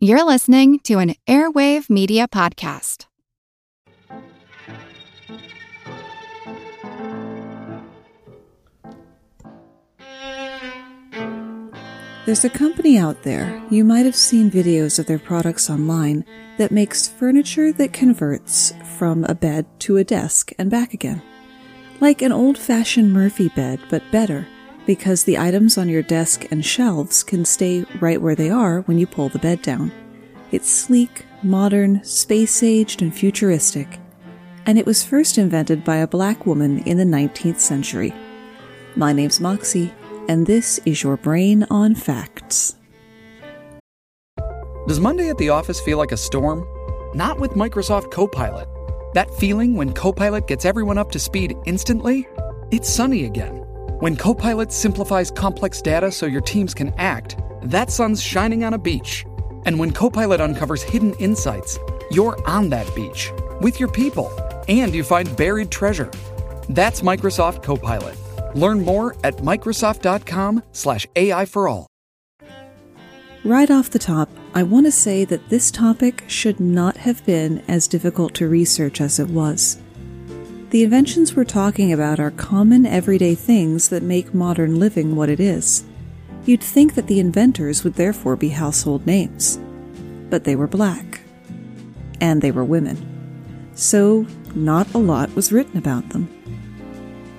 You're listening to an Airwave Media Podcast. There's a company out there, you might have seen videos of their products online, that makes furniture that converts from a bed to a desk and back again. Like an old fashioned Murphy bed, but better because the items on your desk and shelves can stay right where they are when you pull the bed down. It's sleek, modern, space aged, and futuristic, and it was first invented by a black woman in the 19th century. My name's Moxie, and this is your Brain on Facts. Does Monday at the office feel like a storm? Not with Microsoft Copilot. That feeling when Copilot gets everyone up to speed instantly? It's sunny again. When Copilot simplifies complex data so your teams can act, that sun's shining on a beach. And when Copilot uncovers hidden insights, you're on that beach with your people and you find buried treasure. That's Microsoft Copilot. Learn more at Microsoft.com/slash AI for all. Right off the top, I want to say that this topic should not have been as difficult to research as it was. The inventions we're talking about are common everyday things that make modern living what it is. You'd think that the inventors would therefore be household names. But they were black. And they were women. So, not a lot was written about them.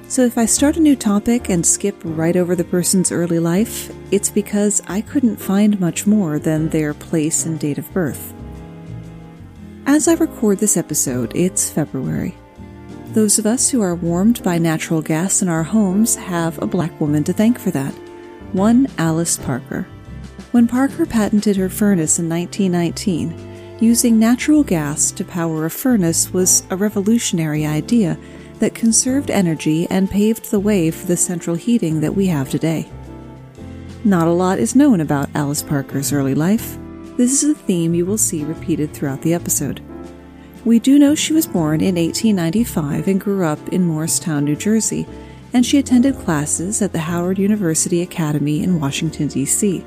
So, if I start a new topic and skip right over the person's early life, it's because I couldn't find much more than their place and date of birth. As I record this episode, it's February. Those of us who are warmed by natural gas in our homes have a black woman to thank for that. One Alice Parker. When Parker patented her furnace in 1919, using natural gas to power a furnace was a revolutionary idea that conserved energy and paved the way for the central heating that we have today. Not a lot is known about Alice Parker's early life. This is a theme you will see repeated throughout the episode. We do know she was born in 1895 and grew up in Morristown, New Jersey, and she attended classes at the Howard University Academy in Washington, D.C.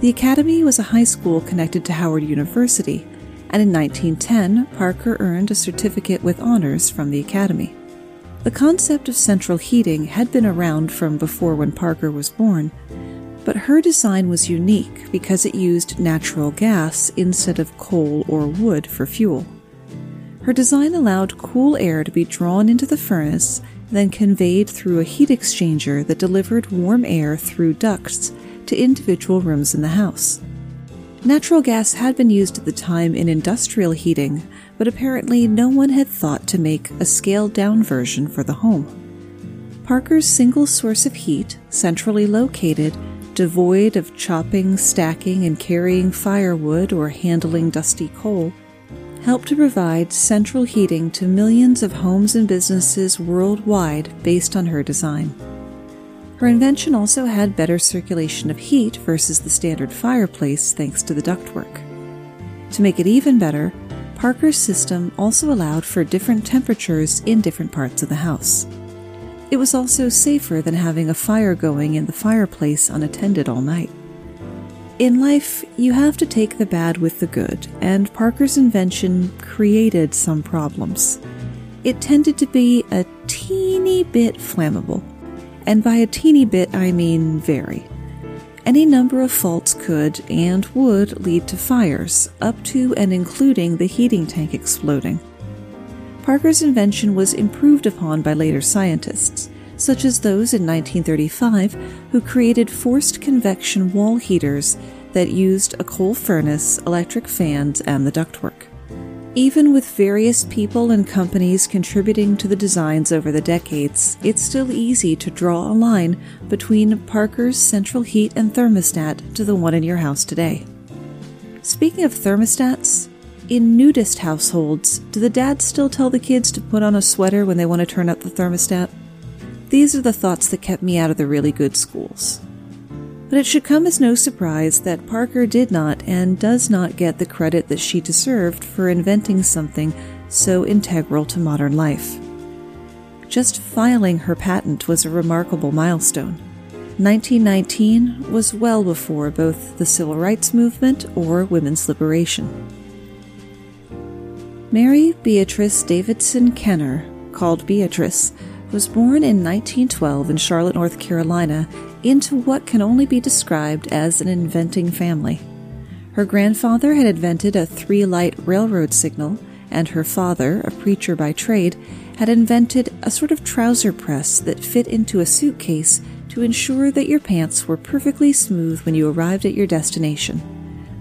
The Academy was a high school connected to Howard University, and in 1910, Parker earned a certificate with honors from the Academy. The concept of central heating had been around from before when Parker was born, but her design was unique because it used natural gas instead of coal or wood for fuel. Her design allowed cool air to be drawn into the furnace, then conveyed through a heat exchanger that delivered warm air through ducts to individual rooms in the house. Natural gas had been used at the time in industrial heating, but apparently no one had thought to make a scaled down version for the home. Parker's single source of heat, centrally located, devoid of chopping, stacking, and carrying firewood or handling dusty coal, helped to provide central heating to millions of homes and businesses worldwide based on her design. Her invention also had better circulation of heat versus the standard fireplace thanks to the ductwork. To make it even better, Parker's system also allowed for different temperatures in different parts of the house. It was also safer than having a fire going in the fireplace unattended all night. In life, you have to take the bad with the good, and Parker's invention created some problems. It tended to be a teeny bit flammable, and by a teeny bit I mean very. Any number of faults could and would lead to fires, up to and including the heating tank exploding. Parker's invention was improved upon by later scientists, such as those in 1935 who created forced convection wall heaters that used a coal furnace, electric fans, and the ductwork. Even with various people and companies contributing to the designs over the decades, it's still easy to draw a line between Parker's central heat and thermostat to the one in your house today. Speaking of thermostats, in nudist households, do the dads still tell the kids to put on a sweater when they want to turn up the thermostat? These are the thoughts that kept me out of the really good schools. But it should come as no surprise that Parker did not and does not get the credit that she deserved for inventing something so integral to modern life. Just filing her patent was a remarkable milestone. 1919 was well before both the civil rights movement or women's liberation. Mary Beatrice Davidson Kenner, called Beatrice, was born in 1912 in Charlotte, North Carolina, into what can only be described as an inventing family. Her grandfather had invented a three light railroad signal, and her father, a preacher by trade, had invented a sort of trouser press that fit into a suitcase to ensure that your pants were perfectly smooth when you arrived at your destination.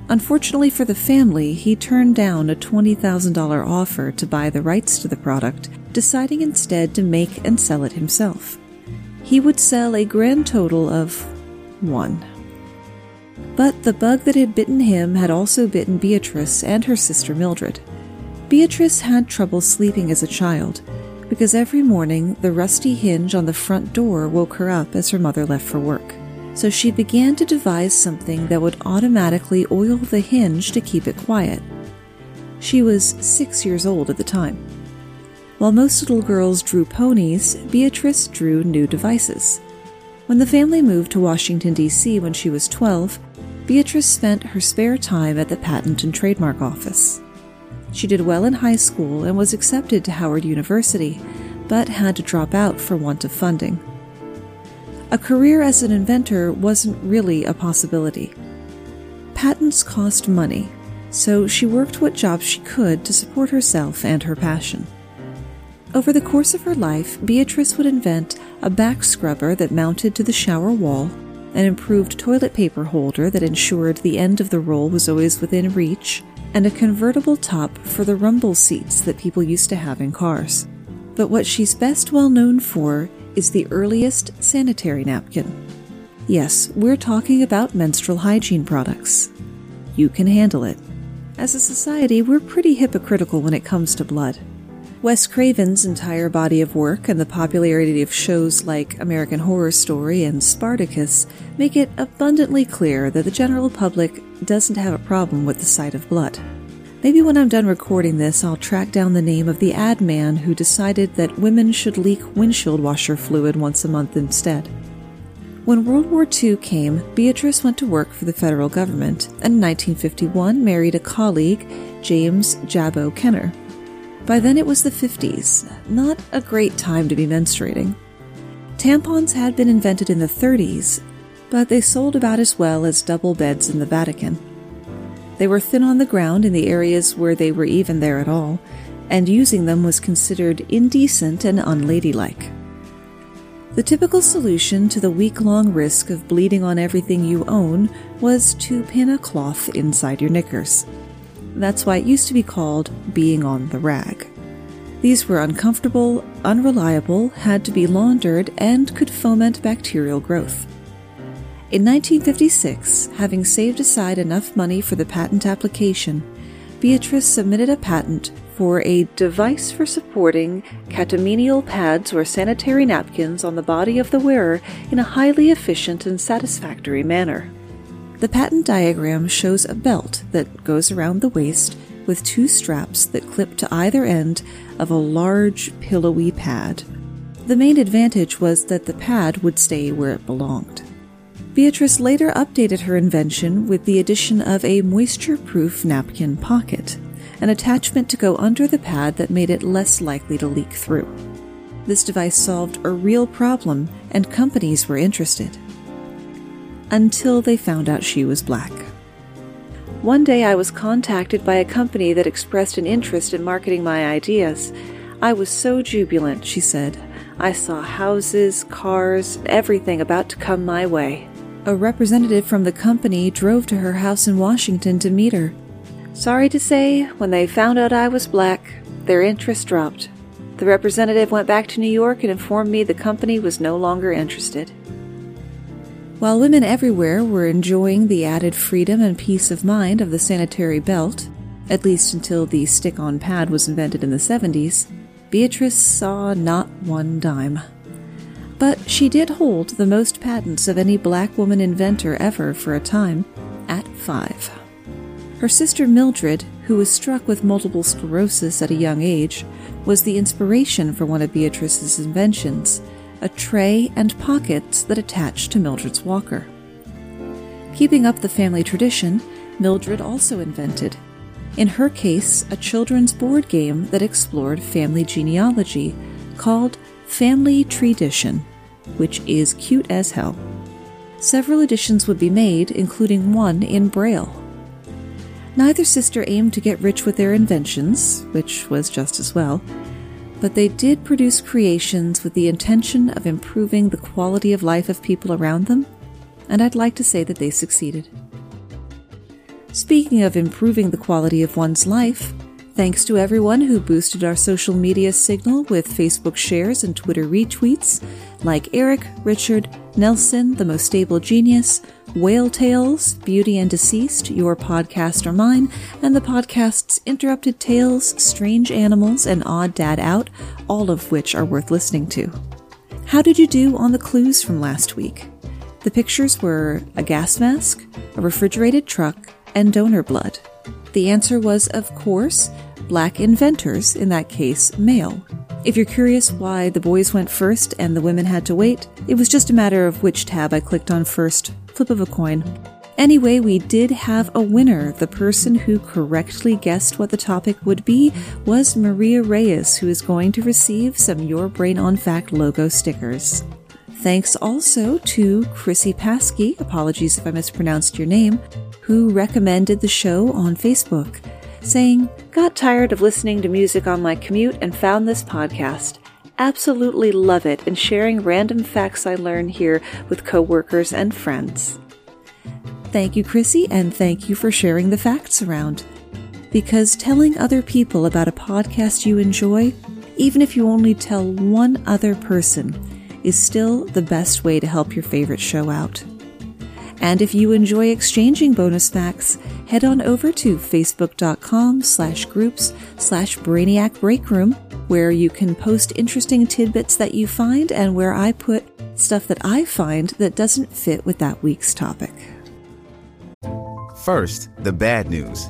Unfortunately for the family, he turned down a $20,000 offer to buy the rights to the product, deciding instead to make and sell it himself. He would sell a grand total of one. But the bug that had bitten him had also bitten Beatrice and her sister Mildred. Beatrice had trouble sleeping as a child because every morning the rusty hinge on the front door woke her up as her mother left for work. So she began to devise something that would automatically oil the hinge to keep it quiet. She was six years old at the time. While most little girls drew ponies, Beatrice drew new devices. When the family moved to Washington, D.C. when she was 12, Beatrice spent her spare time at the Patent and Trademark Office. She did well in high school and was accepted to Howard University, but had to drop out for want of funding. A career as an inventor wasn't really a possibility. Patents cost money, so she worked what jobs she could to support herself and her passion. Over the course of her life, Beatrice would invent a back scrubber that mounted to the shower wall, an improved toilet paper holder that ensured the end of the roll was always within reach, and a convertible top for the rumble seats that people used to have in cars. But what she's best well known for is the earliest sanitary napkin. Yes, we're talking about menstrual hygiene products. You can handle it. As a society, we're pretty hypocritical when it comes to blood. Wes Craven's entire body of work and the popularity of shows like American Horror Story and Spartacus make it abundantly clear that the general public doesn't have a problem with the sight of blood. Maybe when I'm done recording this, I'll track down the name of the ad man who decided that women should leak windshield washer fluid once a month instead. When World War II came, Beatrice went to work for the federal government and in 1951 married a colleague, James Jabbo Kenner. By then it was the 50s, not a great time to be menstruating. Tampons had been invented in the 30s, but they sold about as well as double beds in the Vatican. They were thin on the ground in the areas where they were even there at all, and using them was considered indecent and unladylike. The typical solution to the week long risk of bleeding on everything you own was to pin a cloth inside your knickers. That's why it used to be called being on the rag. These were uncomfortable, unreliable, had to be laundered, and could foment bacterial growth. In 1956, having saved aside enough money for the patent application, Beatrice submitted a patent for a device for supporting catamenial pads or sanitary napkins on the body of the wearer in a highly efficient and satisfactory manner. The patent diagram shows a belt that goes around the waist with two straps that clip to either end of a large, pillowy pad. The main advantage was that the pad would stay where it belonged. Beatrice later updated her invention with the addition of a moisture proof napkin pocket, an attachment to go under the pad that made it less likely to leak through. This device solved a real problem, and companies were interested until they found out she was black. One day I was contacted by a company that expressed an interest in marketing my ideas. I was so jubilant, she said. I saw houses, cars, everything about to come my way. A representative from the company drove to her house in Washington to meet her. Sorry to say, when they found out I was black, their interest dropped. The representative went back to New York and informed me the company was no longer interested. While women everywhere were enjoying the added freedom and peace of mind of the sanitary belt, at least until the stick on pad was invented in the 70s, Beatrice saw not one dime. But she did hold the most patents of any black woman inventor ever for a time, at five. Her sister Mildred, who was struck with multiple sclerosis at a young age, was the inspiration for one of Beatrice's inventions a tray, and pockets that attach to Mildred's walker. Keeping up the family tradition, Mildred also invented, in her case, a children's board game that explored family genealogy called Family Tradition, which is cute as hell. Several editions would be made, including one in Braille. Neither sister aimed to get rich with their inventions, which was just as well, but they did produce creations with the intention of improving the quality of life of people around them, and I'd like to say that they succeeded. Speaking of improving the quality of one's life, thanks to everyone who boosted our social media signal with Facebook shares and Twitter retweets, like Eric, Richard, Nelson, The Most Stable Genius, Whale Tales, Beauty and Deceased, Your Podcast or Mine, and the podcasts Interrupted Tales, Strange Animals, and Odd Dad Out, all of which are worth listening to. How did you do on the clues from last week? The pictures were a gas mask, a refrigerated truck, and donor blood? The answer was, of course, black inventors, in that case, male. If you're curious why the boys went first and the women had to wait, it was just a matter of which tab I clicked on first. Flip of a coin. Anyway, we did have a winner. The person who correctly guessed what the topic would be was Maria Reyes, who is going to receive some Your Brain on Fact logo stickers. Thanks also to Chrissy Paskey, apologies if I mispronounced your name, who recommended the show on Facebook, saying, Got tired of listening to music on my commute and found this podcast. Absolutely love it and sharing random facts I learn here with coworkers and friends. Thank you, Chrissy, and thank you for sharing the facts around. Because telling other people about a podcast you enjoy, even if you only tell one other person, is still the best way to help your favorite show out. And if you enjoy exchanging bonus facts, head on over to facebook.com slash groups slash brainiac breakroom, where you can post interesting tidbits that you find and where I put stuff that I find that doesn't fit with that week's topic. First, the bad news.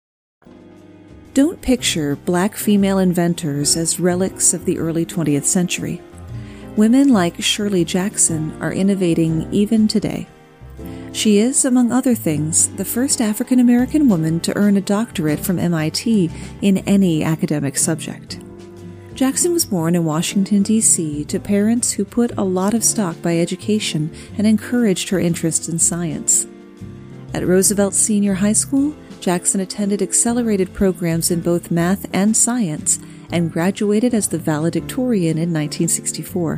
Don't picture black female inventors as relics of the early 20th century. Women like Shirley Jackson are innovating even today. She is, among other things, the first African American woman to earn a doctorate from MIT in any academic subject. Jackson was born in Washington, D.C., to parents who put a lot of stock by education and encouraged her interest in science. At Roosevelt Senior High School, Jackson attended accelerated programs in both math and science and graduated as the valedictorian in 1964.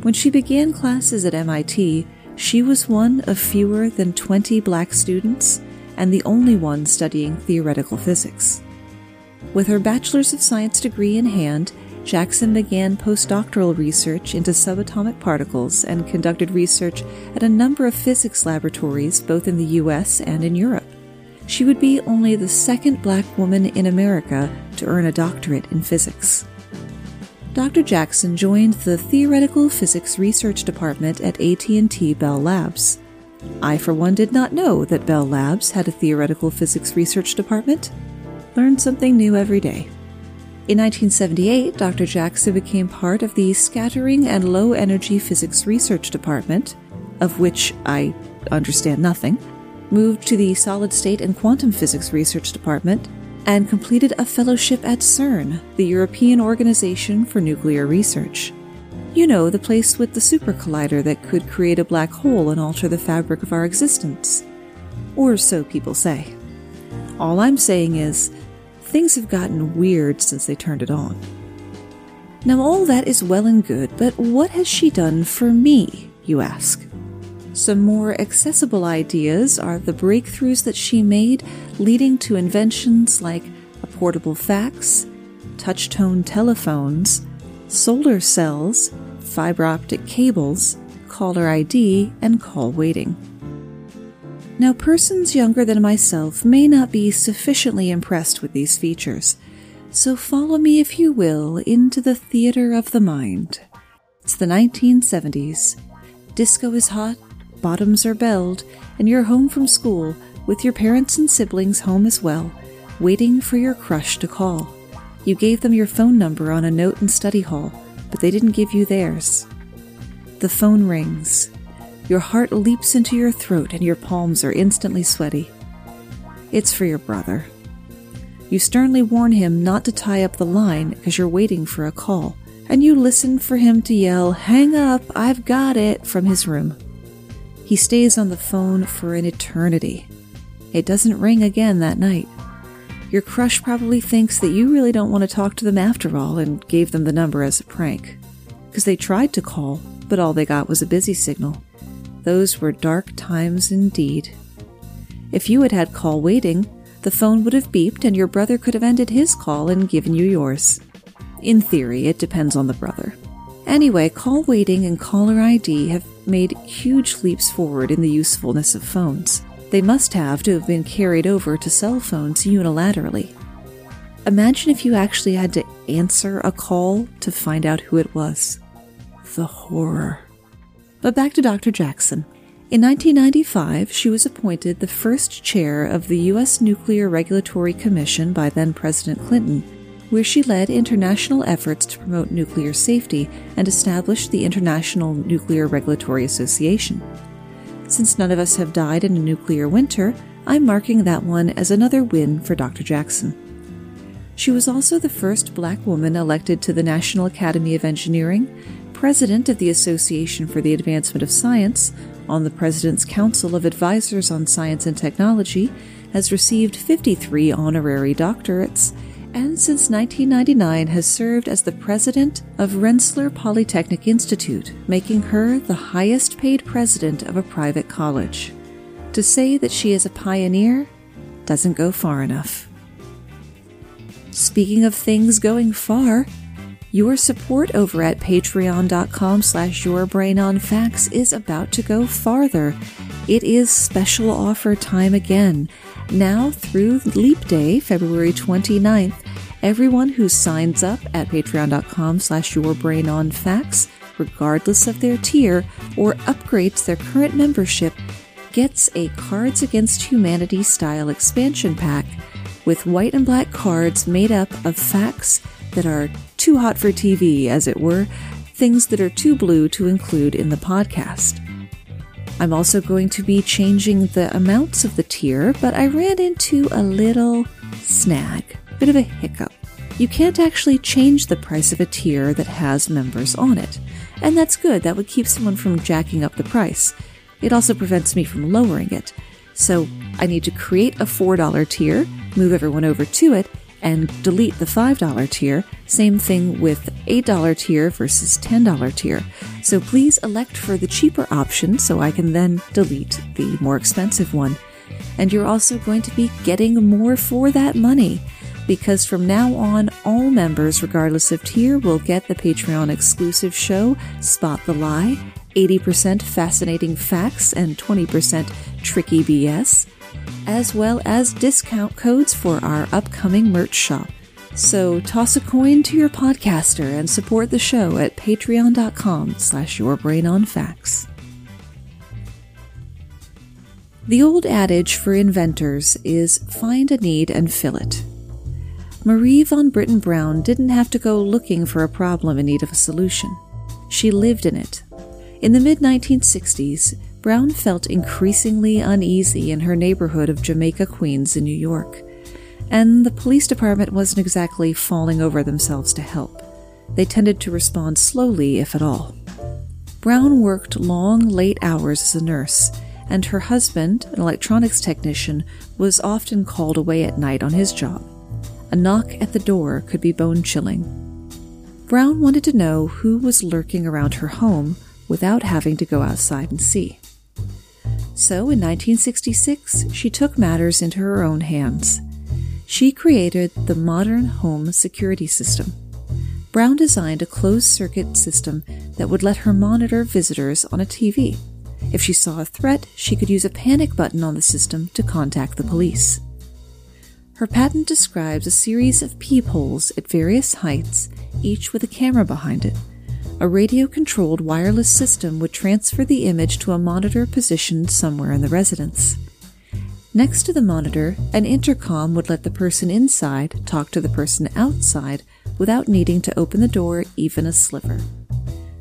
When she began classes at MIT, she was one of fewer than 20 black students and the only one studying theoretical physics. With her Bachelor's of Science degree in hand, Jackson began postdoctoral research into subatomic particles and conducted research at a number of physics laboratories both in the US and in Europe she would be only the second black woman in America to earn a doctorate in physics. Dr. Jackson joined the Theoretical Physics Research Department at AT&T Bell Labs. I for one did not know that Bell Labs had a theoretical physics research department. Learn something new every day. In 1978, Dr. Jackson became part of the Scattering and Low Energy Physics Research Department, of which I understand nothing moved to the Solid State and Quantum Physics Research Department, and completed a fellowship at CERN, the European Organization for Nuclear Research. You know, the place with the super collider that could create a black hole and alter the fabric of our existence. Or so people say. All I'm saying is, things have gotten weird since they turned it on. Now, all that is well and good, but what has she done for me, you ask? Some more accessible ideas are the breakthroughs that she made, leading to inventions like a portable fax, touch tone telephones, solar cells, fiber optic cables, caller ID, and call waiting. Now, persons younger than myself may not be sufficiently impressed with these features, so follow me, if you will, into the theater of the mind. It's the 1970s. Disco is hot, bottoms are belled, and you're home from school with your parents and siblings home as well, waiting for your crush to call. You gave them your phone number on a note in study hall, but they didn't give you theirs. The phone rings. Your heart leaps into your throat and your palms are instantly sweaty. It's for your brother. You sternly warn him not to tie up the line because you're waiting for a call, and you listen for him to yell, Hang up, I've got it, from his room. He stays on the phone for an eternity. It doesn't ring again that night. Your crush probably thinks that you really don't want to talk to them after all and gave them the number as a prank. Because they tried to call, but all they got was a busy signal. Those were dark times indeed. If you had had call waiting, the phone would have beeped and your brother could have ended his call and given you yours. In theory, it depends on the brother. Anyway, call waiting and caller ID have made huge leaps forward in the usefulness of phones. They must have to have been carried over to cell phones unilaterally. Imagine if you actually had to answer a call to find out who it was. The horror. But back to Dr. Jackson. In 1995, she was appointed the first chair of the U.S. Nuclear Regulatory Commission by then President Clinton, where she led international efforts to promote nuclear safety and establish the International Nuclear Regulatory Association. Since none of us have died in a nuclear winter, I'm marking that one as another win for Dr. Jackson. She was also the first black woman elected to the National Academy of Engineering, president of the Association for the Advancement of Science, on the President's Council of Advisors on Science and Technology, has received 53 honorary doctorates, and since 1999 has served as the president of Rensselaer Polytechnic Institute, making her the highest paid president of a private college. To say that she is a pioneer doesn't go far enough. Speaking of things going far, your support over at patreon.com slash yourbrainonfacts is about to go farther. It is special offer time again. Now through Leap Day, February 29th, everyone who signs up at patreon.com slash yourbrainonfacts, regardless of their tier, or upgrades their current membership, gets a Cards Against Humanity style expansion pack with white and black cards made up of facts that are too hot for TV, as it were, things that are too blue to include in the podcast. I'm also going to be changing the amounts of the tier, but I ran into a little snag, bit of a hiccup. You can't actually change the price of a tier that has members on it. And that's good, that would keep someone from jacking up the price. It also prevents me from lowering it. So I need to create a $4 tier, move everyone over to it, and delete the $5 tier. Same thing with $8 tier versus $10 tier. So please elect for the cheaper option so I can then delete the more expensive one. And you're also going to be getting more for that money because from now on, all members, regardless of tier, will get the Patreon exclusive show, Spot the Lie, 80% fascinating facts, and 20% tricky BS as well as discount codes for our upcoming merch shop. So toss a coin to your podcaster and support the show at patreon.com slash yourbrainonfacts. The old adage for inventors is find a need and fill it. Marie Van Brittan Brown didn't have to go looking for a problem in need of a solution. She lived in it. In the mid 1960s, Brown felt increasingly uneasy in her neighborhood of Jamaica Queens in New York, and the police department wasn't exactly falling over themselves to help. They tended to respond slowly, if at all. Brown worked long, late hours as a nurse, and her husband, an electronics technician, was often called away at night on his job. A knock at the door could be bone chilling. Brown wanted to know who was lurking around her home without having to go outside and see. So in 1966, she took matters into her own hands. She created the modern home security system. Brown designed a closed circuit system that would let her monitor visitors on a TV. If she saw a threat, she could use a panic button on the system to contact the police. Her patent describes a series of peepholes at various heights, each with a camera behind it. A radio controlled wireless system would transfer the image to a monitor positioned somewhere in the residence. Next to the monitor, an intercom would let the person inside talk to the person outside without needing to open the door even a sliver.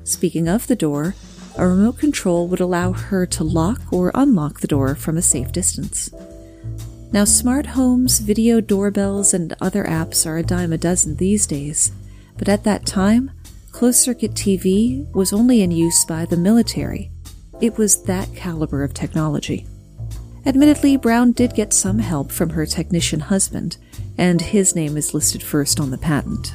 Speaking of the door, a remote control would allow her to lock or unlock the door from a safe distance. Now, smart homes, video doorbells, and other apps are a dime a dozen these days, but at that time, closed circuit TV was only in use by the military. It was that caliber of technology. Admittedly, Brown did get some help from her technician husband, and his name is listed first on the patent.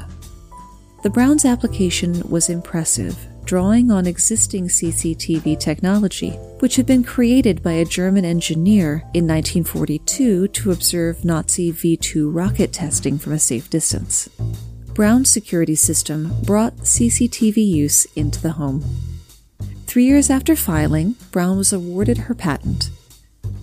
The Browns application was impressive, drawing on existing CCTV technology, which had been created by a German engineer in 1942 to observe Nazi V 2 rocket testing from a safe distance. Brown's security system brought CCTV use into the home. Three years after filing, Brown was awarded her patent,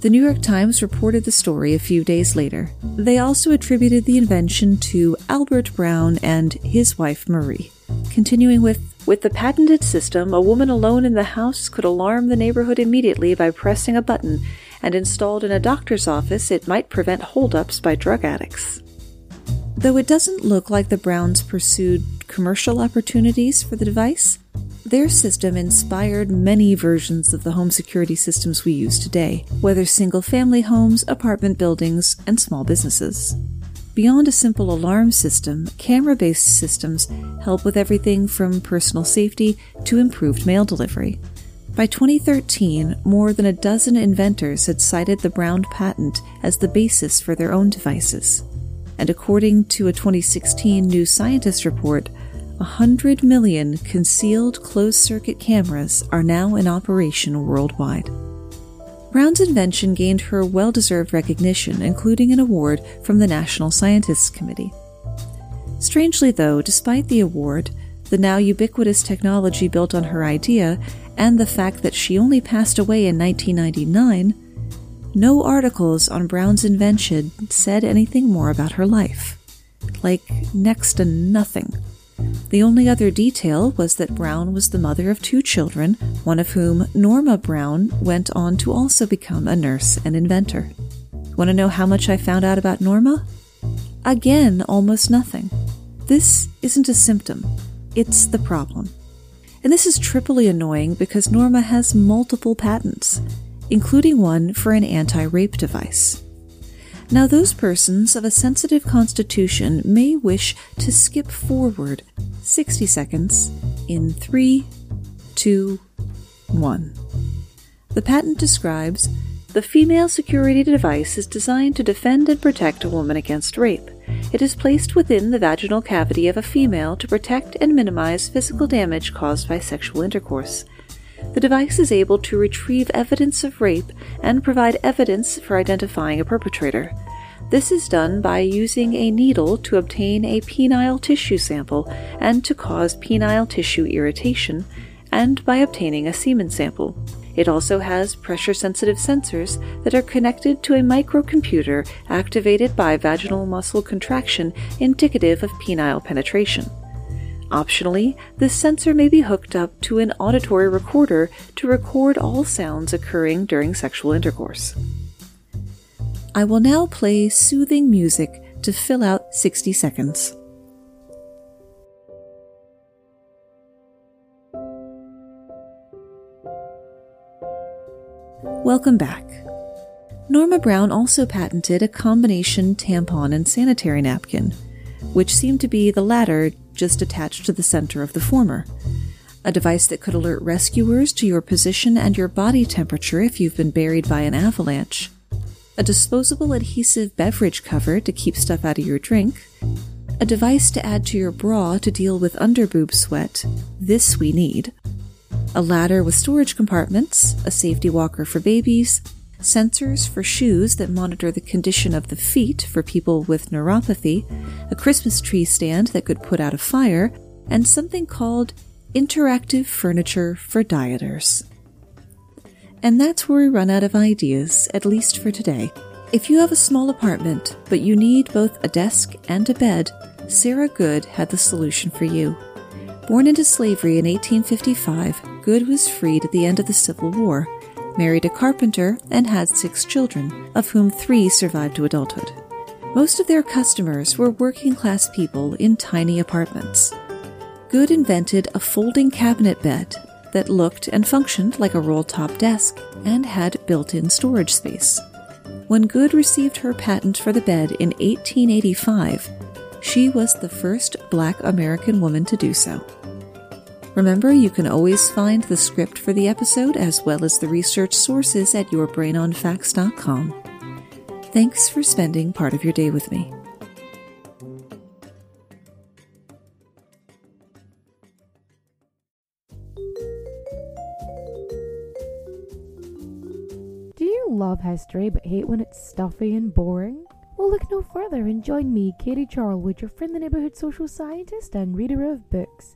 the New York Times reported the story a few days later. They also attributed the invention to Albert Brown and his wife Marie. Continuing with With the patented system, a woman alone in the house could alarm the neighborhood immediately by pressing a button, and installed in a doctor's office, it might prevent holdups by drug addicts. Though it doesn't look like the Browns pursued commercial opportunities for the device, their system inspired many versions of the home security systems we use today, whether single family homes, apartment buildings, and small businesses. Beyond a simple alarm system, camera based systems help with everything from personal safety to improved mail delivery. By 2013, more than a dozen inventors had cited the Brown patent as the basis for their own devices. And according to a 2016 New Scientist report, 100 million concealed closed circuit cameras are now in operation worldwide. Brown's invention gained her well deserved recognition, including an award from the National Scientists Committee. Strangely, though, despite the award, the now ubiquitous technology built on her idea, and the fact that she only passed away in 1999, no articles on Brown's invention said anything more about her life. Like, next to nothing. The only other detail was that Brown was the mother of two children, one of whom, Norma Brown, went on to also become a nurse and inventor. Want to know how much I found out about Norma? Again, almost nothing. This isn't a symptom, it's the problem. And this is triply annoying because Norma has multiple patents, including one for an anti rape device. Now, those persons of a sensitive constitution may wish to skip forward 60 seconds in 3, 2, 1. The patent describes the female security device is designed to defend and protect a woman against rape. It is placed within the vaginal cavity of a female to protect and minimize physical damage caused by sexual intercourse. The device is able to retrieve evidence of rape and provide evidence for identifying a perpetrator. This is done by using a needle to obtain a penile tissue sample and to cause penile tissue irritation, and by obtaining a semen sample. It also has pressure sensitive sensors that are connected to a microcomputer activated by vaginal muscle contraction indicative of penile penetration. Optionally, this sensor may be hooked up to an auditory recorder to record all sounds occurring during sexual intercourse. I will now play soothing music to fill out 60 seconds. Welcome back. Norma Brown also patented a combination tampon and sanitary napkin, which seemed to be the latter just attached to the center of the former. a device that could alert rescuers to your position and your body temperature if you've been buried by an avalanche, a disposable adhesive beverage cover to keep stuff out of your drink, a device to add to your bra to deal with underboob sweat, this we need, a ladder with storage compartments, a safety walker for babies, sensors for shoes that monitor the condition of the feet for people with neuropathy, a Christmas tree stand that could put out a fire, and something called interactive furniture for dieters. And that's where we run out of ideas, at least for today. If you have a small apartment, but you need both a desk and a bed, Sarah Good had the solution for you. Born into slavery in 1855, Good was freed at the end of the Civil War, married a carpenter, and had six children, of whom three survived to adulthood. Most of their customers were working class people in tiny apartments. Good invented a folding cabinet bed that looked and functioned like a roll top desk and had built in storage space. When Good received her patent for the bed in 1885, she was the first black American woman to do so. Remember, you can always find the script for the episode as well as the research sources at yourbrainonfacts.com. Thanks for spending part of your day with me. Do you love history but hate when it's stuffy and boring? Well, look no further and join me, Katie Charlwood, your friend, the neighborhood social scientist and reader of books,